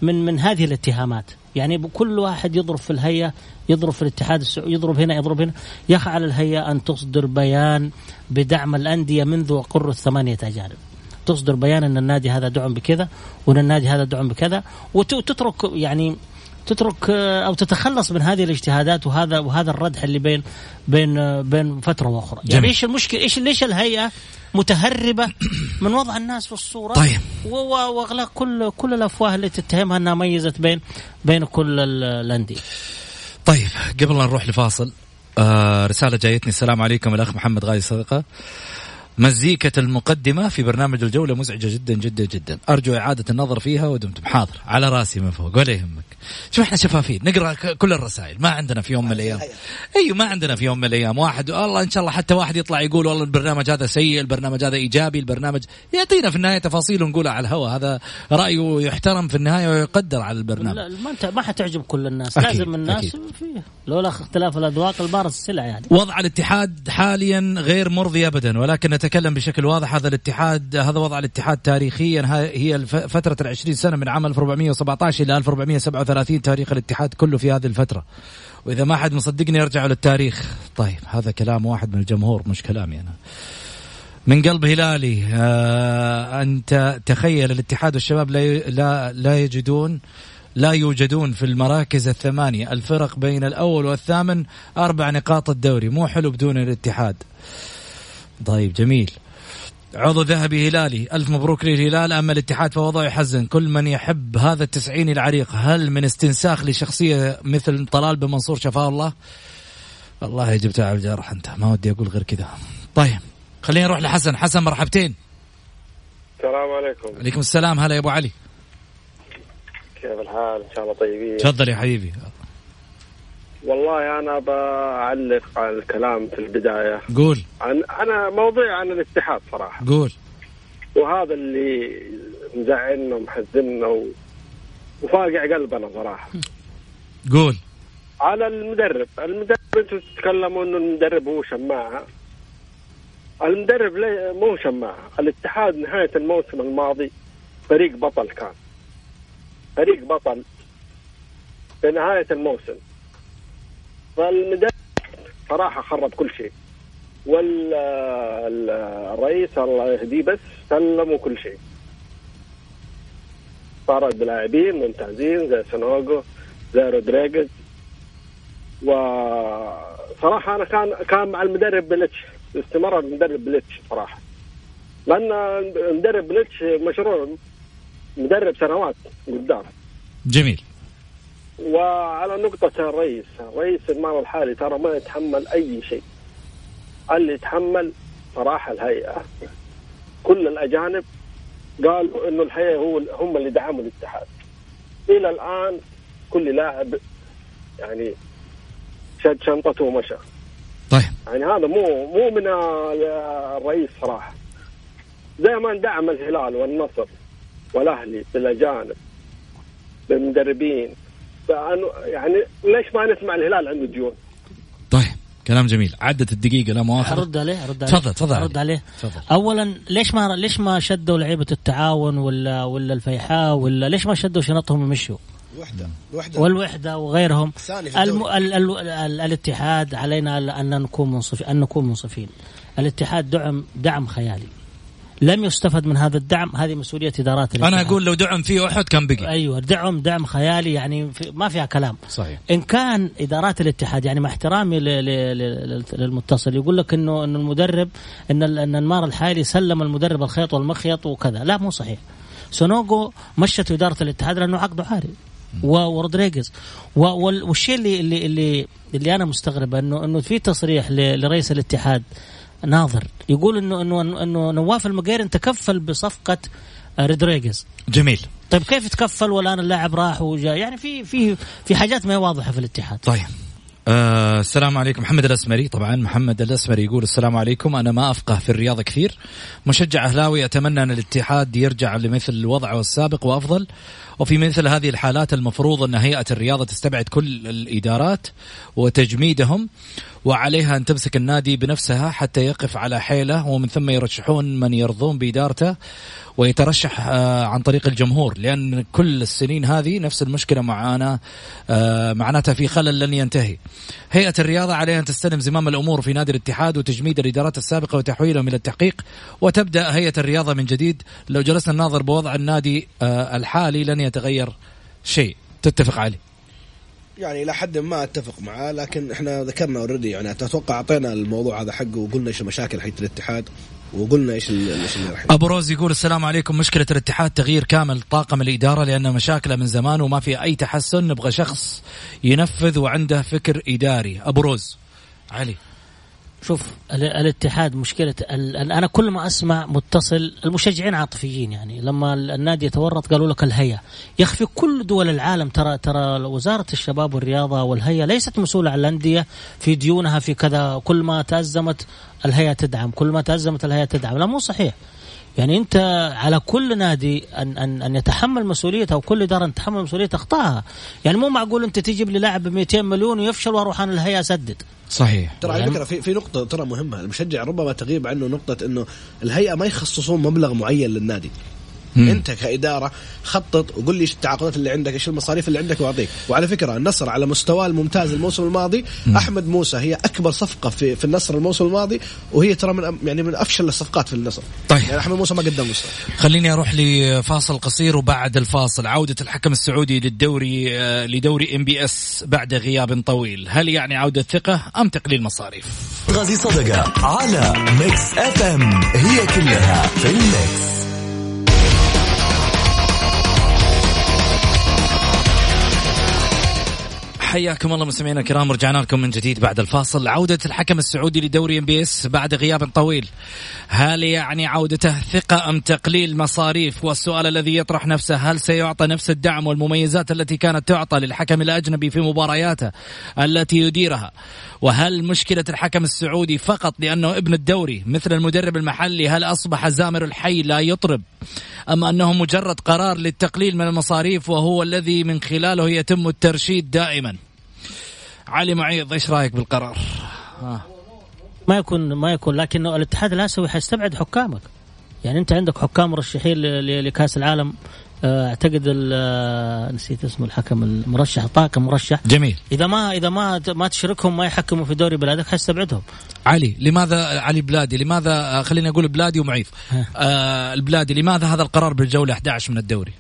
من من هذه الاتهامات. يعني كل واحد يضرب في الهيئة يضرب في الاتحاد السعودي يضرب هنا يضرب هنا. يقع على الهيئة أن تصدر بيان بدعم الأندية منذ قر الثمانية اجانب تصدر بيان أن النادي هذا دعم بكذا وأن النادي هذا دعم بكذا وتترك يعني تترك أو تتخلص من هذه الاجتهادات وهذا وهذا الردح اللي بين بين بين فترة وأخرى. جميل. يعني إيش المشكلة؟ إيش ليش الهيئة متهربة من وضع الناس في الصورة؟ طيب. وأغلاق كل كل الأفواه اللي تتهمها إنها ميزت بين بين كل ال- الأندية. طيب قبل لا نروح لفاصل آه رسالة جايتني. السلام عليكم الأخ محمد غازي صدقة مزيكة المقدمة في برنامج الجولة مزعجة جدا جدا جدا. أرجو إعادة النظر فيها ودمتم حاضر. على راسي من فوق. ولا يهمك. شوف إحنا شفافين. نقرأ كل الرسائل. ما عندنا في يوم من الأيام. أيوة ما عندنا في يوم من الأيام. واحد والله إن شاء الله حتى واحد يطلع يقول والله البرنامج هذا سيء البرنامج هذا إيجابي البرنامج. يعطينا في النهاية تفاصيل ونقولها على الهواء هذا رأيه يحترم في النهاية ويقدر على البرنامج. لا ما انت ما حتعجب كل الناس. أكيد، لازم الناس أكيد. فيه لولا اختلاف الأذواق البارز السلع يعني. وضع الاتحاد حاليا غير مرضي ابدا ولكن نتكلم بشكل واضح. هذا الاتحاد هذا وضع الاتحاد تاريخيا. هي فترة العشرين سنة من عام 1417 إلى 1437 تاريخ الاتحاد كله في هذه الفترة. وإذا ما حد مصدقني ارجعوا للتاريخ. طيب هذا كلام واحد من الجمهور مش كلامي أنا. من قلب هلالي آه انت تخيل الاتحاد والشباب لا لا لا يجدون لا يوجدون في المراكز الثمانية. الفرق بين الأول والثامن أربع نقاط الدوري. مو حلو بدون الاتحاد. طيب جميل. عضو ذهبي هلالي. ألف مبروك للهلال. أما الاتحاد فوضعه يحزن. كل من يحب هذا التسعيني العريق هل من استنساخ لشخصية مثل طلال بن منصور شفاه الله؟ والله جبتها على الجرح أنت. ما ودي أقول غير كذا. طيب خلينا نروح لحسن. حسن مرحبتين. السلام عليكم. عليكم السلام. هلا يا أبو علي. كيف الحال؟ إن شاء الله طيبين. تفضل يا حبيبي. والله أنا بعلق على الكلام في البداية. قول. عن أنا موضوعي عن الاتحاد صراحة. قول. وهذا اللي مزعلنا ومحزننا و... وفاقع قلبنا صراحة. قول. على المدرب. المدرب أنتم تتكلموا إنه المدرب هو شماعة. المدرب لي مو شماعة. الاتحاد نهاية الموسم الماضي فريق بطل كان. فريق بطل في نهاية الموسم. فالمدرب صراحة خرب كل شيء. والرئيس الله يهديه بس سلموا كل شيء. صارت بلاعبين ممتازين زي سنوغو زي رودريغيز. وصراحة أنا كان كان مع المدرب بلتش استمر المدرب بلتش صراحة. لأن المدرب بلتش مشروع مدرب سنوات قدام. جميل. وعلى نقطة الرئيس الرئيس المال الحالي ترى ما يتحمل أي شيء. اللي يتحمل صراحة الهيئة. كل الأجانب قالوا إنه الهيئة هو هم اللي دعموا الاتحاد. إلى الآن كل لاعب يعني شد شنطته ومشى. طيب. يعني هذا مو مو من الرئيس صراحة. زي ما دعم الهلال والنصر والأهلي بالأجانب بالمدربين يعني ليش ما نسمع الهلال عنده ديون؟ طيب كلام جميل. عدت الدقيقة لا مؤاخذة. أرد عليه أرد عليه. تفضل تفضل. أرد عليه. تفضل. اولا ليش ما ليش ما شدوا لعيبة التعاون ولا ولا الفيحاء ولا ليش ما شدوا شنطهم ومشوا؟ وحدة وحدة. والوحدة وغيرهم. الم... ال... ال... ال... الاتحاد علينا أن نكون منصفين أن نكون منصفين. الاتحاد دعم دعم خيالي. لم يستفد من هذا الدعم هذه مسؤولية إدارات الاتحاد. أنا أقول لو دعم فيه أحد كان بقي. أيوه دعم دعم خيالي يعني في ما فيها كلام. صحيح. إن كان إدارات الاتحاد يعني مع احترامي للمتصل يقول لك انه إنه المدرب إن إن المار الحالي سلم المدرب الخيط والمخيط وكذا. لا مو صحيح. سونوجو مشت إدارة الاتحاد لأنه عقده عالي و- ورودريغيز. والشيء اللي اللي اللي, اللي أنا مستغرب انه إنه في تصريح لرئيس الاتحاد ناظر. يقول انه انه إنه نواف المقيرن تكفل بصفقة آه، رودريغيز جميل. طيب كيف تكفل والان اللاعب راح وجاء؟ يعني في في في حاجات ما هي واضحة في الاتحاد. طيب. آه السلام عليكم. محمد الأسمري. طبعا محمد الأسمري يقول السلام عليكم. أنا ما أفقه في الرياضة كثير. مشجع أهلاوي أتمنى أن الاتحاد يرجع لمثل وضعه السابق وأفضل. وفي مثل هذه الحالات المفروض أن هيئة الرياضة تستبعد كل الإدارات وتجميدهم. وعليها أن تمسك النادي بنفسها حتى يقف على حيله ومن ثم يرشحون من يرضون بإدارته ويترشح آه، عن طريق الجمهور لأن كل السنين هذه نفس المشكلة معانا آه، معناتها في خلل لن ينتهي. هيئة الرياضة عليها أن تستلم زمام الأمور في نادي الاتحاد وتجميد الإدارات السابقة وتحويلهم إلى التحقيق وتبدأ هيئة الرياضة من جديد لو جلسنا نناظر بوضع النادي آه، الحالي لن يتغير شيء. تتفق علي؟ يعني إلى حد ما أتفق معاه لكن إحنا ذكرنا already يعني أتوقع أعطينا الموضوع هذا حقه وقلنا إيش المشاكل حقت الاتحاد وقلنا إيش إيش أبو روز يقول السلام عليكم. مشكلة الاتحاد تغيير كامل طاقم الإدارة لأن مشاكله من زمان وما في أي تحسن. نبغى شخص ينفذ وعنده فكر إداري. أبو روز. علي. شوف ال- الاتحاد مشكلة أنا كل ما أسمع متصل المشجعين عاطفيين يعني. لما ال- النادي يتورط قالوا لك الهيئة. يا أخي في كل دول العالم ترى ترى وزارة الشباب والرياضة والهيئة ليست مسؤولة عن الأندية. في ديونها في كذا كل ما تأزمت الهيئة تدعم كل ما تأزمت الهيئة تدعم. لا مو صحيح. يعني انت على كل نادي ان ان ان يتحمل مسؤوليته أو كل إدارة ان تتحمل مسؤوليه اخطائها، يعني مو معقول انت تجيب لي لاعب ب 200 مليون ويفشل وأروح أنا الهيئة اسدد. صحيح. ترى على يعني- فكرة في في نقطة ترى مهمة المشجع ربما تغيب عنه نقطة إنه الهيئة ما يخصصون مبلغ معين للنادي. مم. انت كإدارة خطط وقول لي إيش التعاقدات اللي عندك إيش المصاريف اللي عندك وأعطيك. وعلى فكرة النصر على مستواه الممتاز الموسم الماضي أحمد موسى هي أكبر صفقة في في النصر الموسم الماضي وهي ترى من يعني من أفشل الصفقات في النصر. طيب. يعني أحمد موسى ما قدم مستوى. خليني أروح لفاصل قصير وبعد الفاصل. عودة الحكم السعودي للدوري آه، لدوري MBS بعد غياب طويل، هل يعني عودة ثقة أم تقليل مصاريف؟ غازي صدقة على Mix FM. هي كلها في ال Mix. حياكم الله مستمعينا الكرام رجعنا لكم من جديد بعد الفاصل. عودة الحكم السعودي لدوري MBS بعد غياب طويل. هل يعني عودته ثقة أم تقليل مصاريف؟ والسؤال الذي يطرح نفسه هل سيعطى نفس الدعم والمميزات التي كانت تعطى للحكم الأجنبي في مبارياته التي يديرها؟ وهل مشكلة الحكم السعودي فقط لأنه ابن الدوري مثل المدرب المحلي هل أصبح زامر الحي لا يطرب؟ أم أنه مجرد قرار للتقليل من المصاريف وهو الذي من خلاله يتم الترشيد دائما؟ علي معيض إيش رأيك بالقرار؟ ما يكون ما يكون لكنه الاتحاد الآسيوي حيستبعد حكامك. يعني أنت عندك حكام مرشحين لكأس العالم اعتقد ال- آه، نسيت اسمه الحكم المرشح طاقم مرشح. جميل. إذا ما إذا ما ما تشركهم ما يحكموا في دوري بلادك حيستبعدهم علي لماذا علي بلادي؟ لماذا آه، خليني أقول بلادي ومعيض ها. آه البلادي لماذا هذا القرار بالجولة 11 من الدوري؟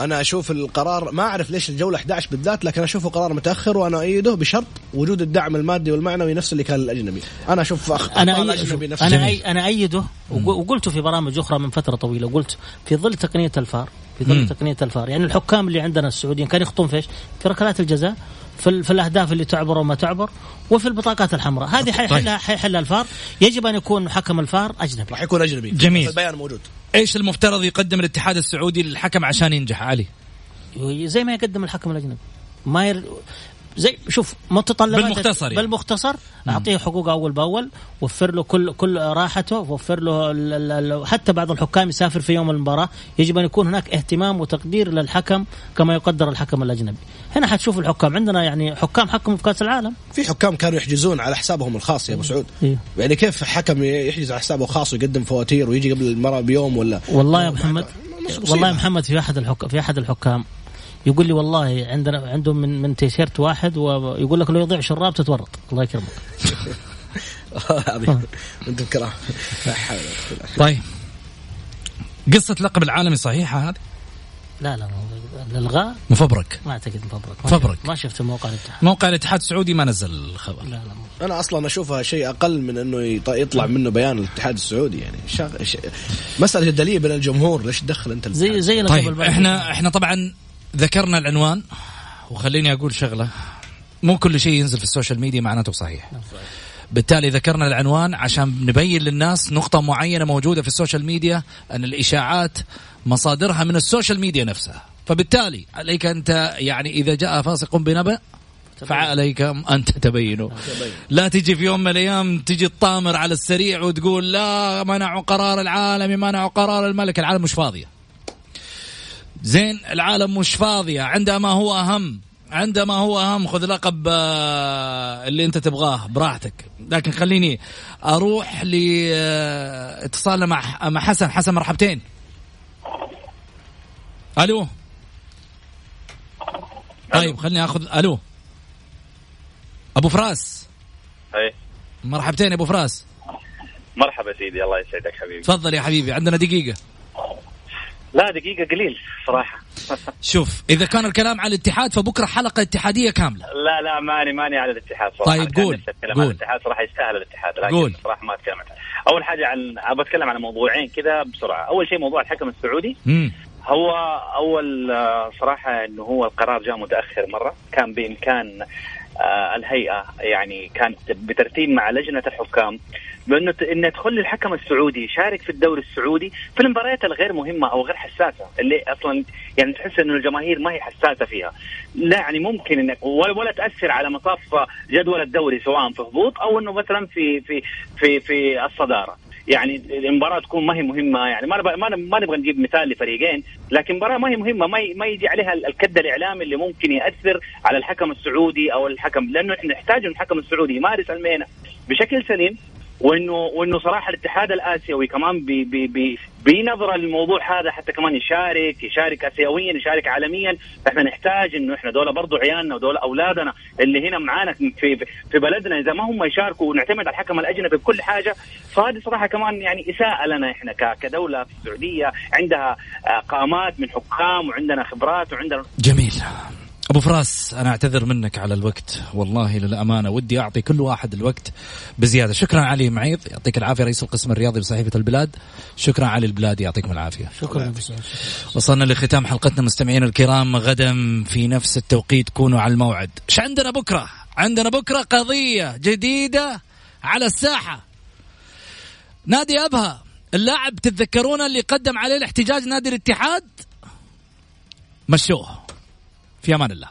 أنا أشوف القرار ما أعرف ليش الجولة 11 بالذات لكن اشوفه قرار متأخر وأنا اؤيده بشرط وجود الدعم المادي والمعنوي نفس اللي كان الأجنبي أنا أشوف أخ... أنا. الأجنبي نفس أنا. أي... أنا ايده وق- وقلته في برامج أخرى من فترة طويلة قلت في ظل تقنية الفار في ظل مم. تقنية الفار يعني الحكام اللي عندنا السعوديين كانوا يخطون فيش في ركلات الجزاء في, ال... في الأهداف اللي تعبر وما تعبر وفي البطاقات الحمراء. هذه حيحلها حيحلها الفار. يجب أن يكون حكم الفار أجنبي. راح يكون أجنبي. جميل. البيان موجود. إيش المفترض يقدم الاتحاد السعودي للحكم عشان ينجح؟ علي؟ زي ما يقدم الحكم الأجنبي. ما ير... زي شوف متطلبات بالمختصر يعني. بالمختصر اعطيه حقوقه اول باول وفر له كل كل راحته وفر له ال- ال- ال- حتى بعض الحكام يسافر في يوم المباراه يجب ان يكون هناك اهتمام وتقدير للحكم كما يقدر الحكم الاجنبي هنا حتشوف الحكام عندنا يعني حكام حكموا في كاس العالم في حكام كانوا يحجزون على حسابهم الخاص يا ابو سعود إيه. يعني كيف حكم يحجز على حسابه الخاص ويقدم فواتير ويجي قبل المباراه بيوم ولا والله يا محمد. والله يا محمد في احد الحكام في احد الحكام يقول لي والله عندنا عندهم من من تيشيرت واحد ويقول لك لو يضيع شراب تتورط الله يكرمك أنتم كرام لا حول ولا قوة إلا بالله. طيب قصة لقب العالمي صحيحة هذه؟ لا لا الالغاء مفبرك ما أعتقد مفبرك ما فبرك. شفت- ما شفت موقع الاتحاد موقع الاتحاد السعودي ما نزل الخبر لا لا مو- أنا أصلا أشوفها شيء أقل من إنه يط- يطلع منه بيان الاتحاد السعودي يعني شغ... ش... مسألة جدليه بين الجمهور ليش تدخل أنت زي الاتحاد؟ زي طيب. إحنا إحنا طبعا ذكرنا العنوان وخليني أقول شغلة. مو كل شيء ينزل في ال social media معناته صحيح. بالتالي ذكرنا العنوان عشان نبين للناس نقطة معينة موجودة في ال social media أن الإشاعات مصادرها من ال social media نفسها. فبالتالي عليك أنت يعني إذا جاء فاسق بنبأ فعليك أن تتبينوا لا تجي في يوم من الأيام تجي تطامر على السريع وتقول لا منعوا قرار العالمي منعوا قرار الملك. العالم مش فاضية. زين العالم مش فاضية. عندها ما هو أهم عندها ما هو أهم خذ لقب آه، اللي أنت تبغاه براحتك. لكن خليني أروح لاتصال مع مع حسن. حسن مرحبتين. ألو؟ طيب خليني أخذ ألو؟ أبو فراس. أي. مرحبتين يا أبو فراس. مرحبا سيدي الله يسعدك حبيبي. تفضل يا حبيبي عندنا دقيقة. لا دقيقة قليل صراحة شوف إذا كان الكلام على الاتحاد فبكرة حلقة اتحادية كاملة لا لا ماني ماني على الاتحاد صراحة طيب قول، اتكلم قول. الاتحاد صراحة يستاهل الاتحاد لكن قول. صراحة ما اتكلم عنه. أول حاجة عن أبغى أتكلم عن موضوعين كذا بسرعة أول شيء موضوع الحكم السعودي مم. هو أول آه، صراحة إنه هو القرار جاء متأخر مرة كان بإمكان آه، الهيئة يعني كانت بترتيب مع لجنة الحكام بانه انه تخلي الحكم السعودي يشارك في الدوري السعودي في المباريات الغير مهمة أو غير حساسة اللي أصلا يعني تحس إنه الجماهير ما هي حساسة فيها. لا يعني ممكن إنك ولا, تأثر على مصاف جدول الدوري سواء في هبوط أو إنه مثلا في في في في الصدارة. يعني المباراة تكون ما هي مهمة يعني ما نبغى ما نب- ما نبغى نجيب مثال لفريقين لكن مباراة ما هي مهمة ما ما يجي عليها ال- الكد الإعلامي اللي ممكن يأثر على الحكم السعودي أو الحكم لأنه إحنا نحتاج الحكم السعودي يمارس المهنة بشكل سليم وإنه وإنه صراحة الاتحاد الآسيوي كمان بي بي بي بنظره للموضوع هذا حتى كمان يشارك يشارك اسيويا يشارك عالميا. إحنا نحتاج إنه إحنا دول برضو عيالنا ودول أولادنا اللي هنا معانا في في بلدنا إذا ما هم يشاركوا ونعتمد على الحكم الأجنبي بكل حاجة فهذه صراحة كمان يعني إساءة لنا إحنا كدولة في السعودية. عندها آه، قامات من حكام وعندنا خبرات وعندنا جميل. أبو فراس أنا أعتذر منك على الوقت. والله للأمانة ودي أعطي كل واحد الوقت بزيادة. شكرا علي معيض يعطيك العافية رئيس القسم الرياضي بصحيفة البلاد. شكرا علي البلاد يعطيكم العافية. شكرا. وصلنا لختام حلقتنا. مستمعينا الكرام غدا في نفس التوقيت. كونوا على الموعد. إيش عندنا بكرة؟ عندنا بكرة قضية جديدة على الساحة. نادي أبها اللاعب تتذكرون اللي قدم عليه الاحتجاج نادي الاتحاد؟ مشوه. في أمان الله.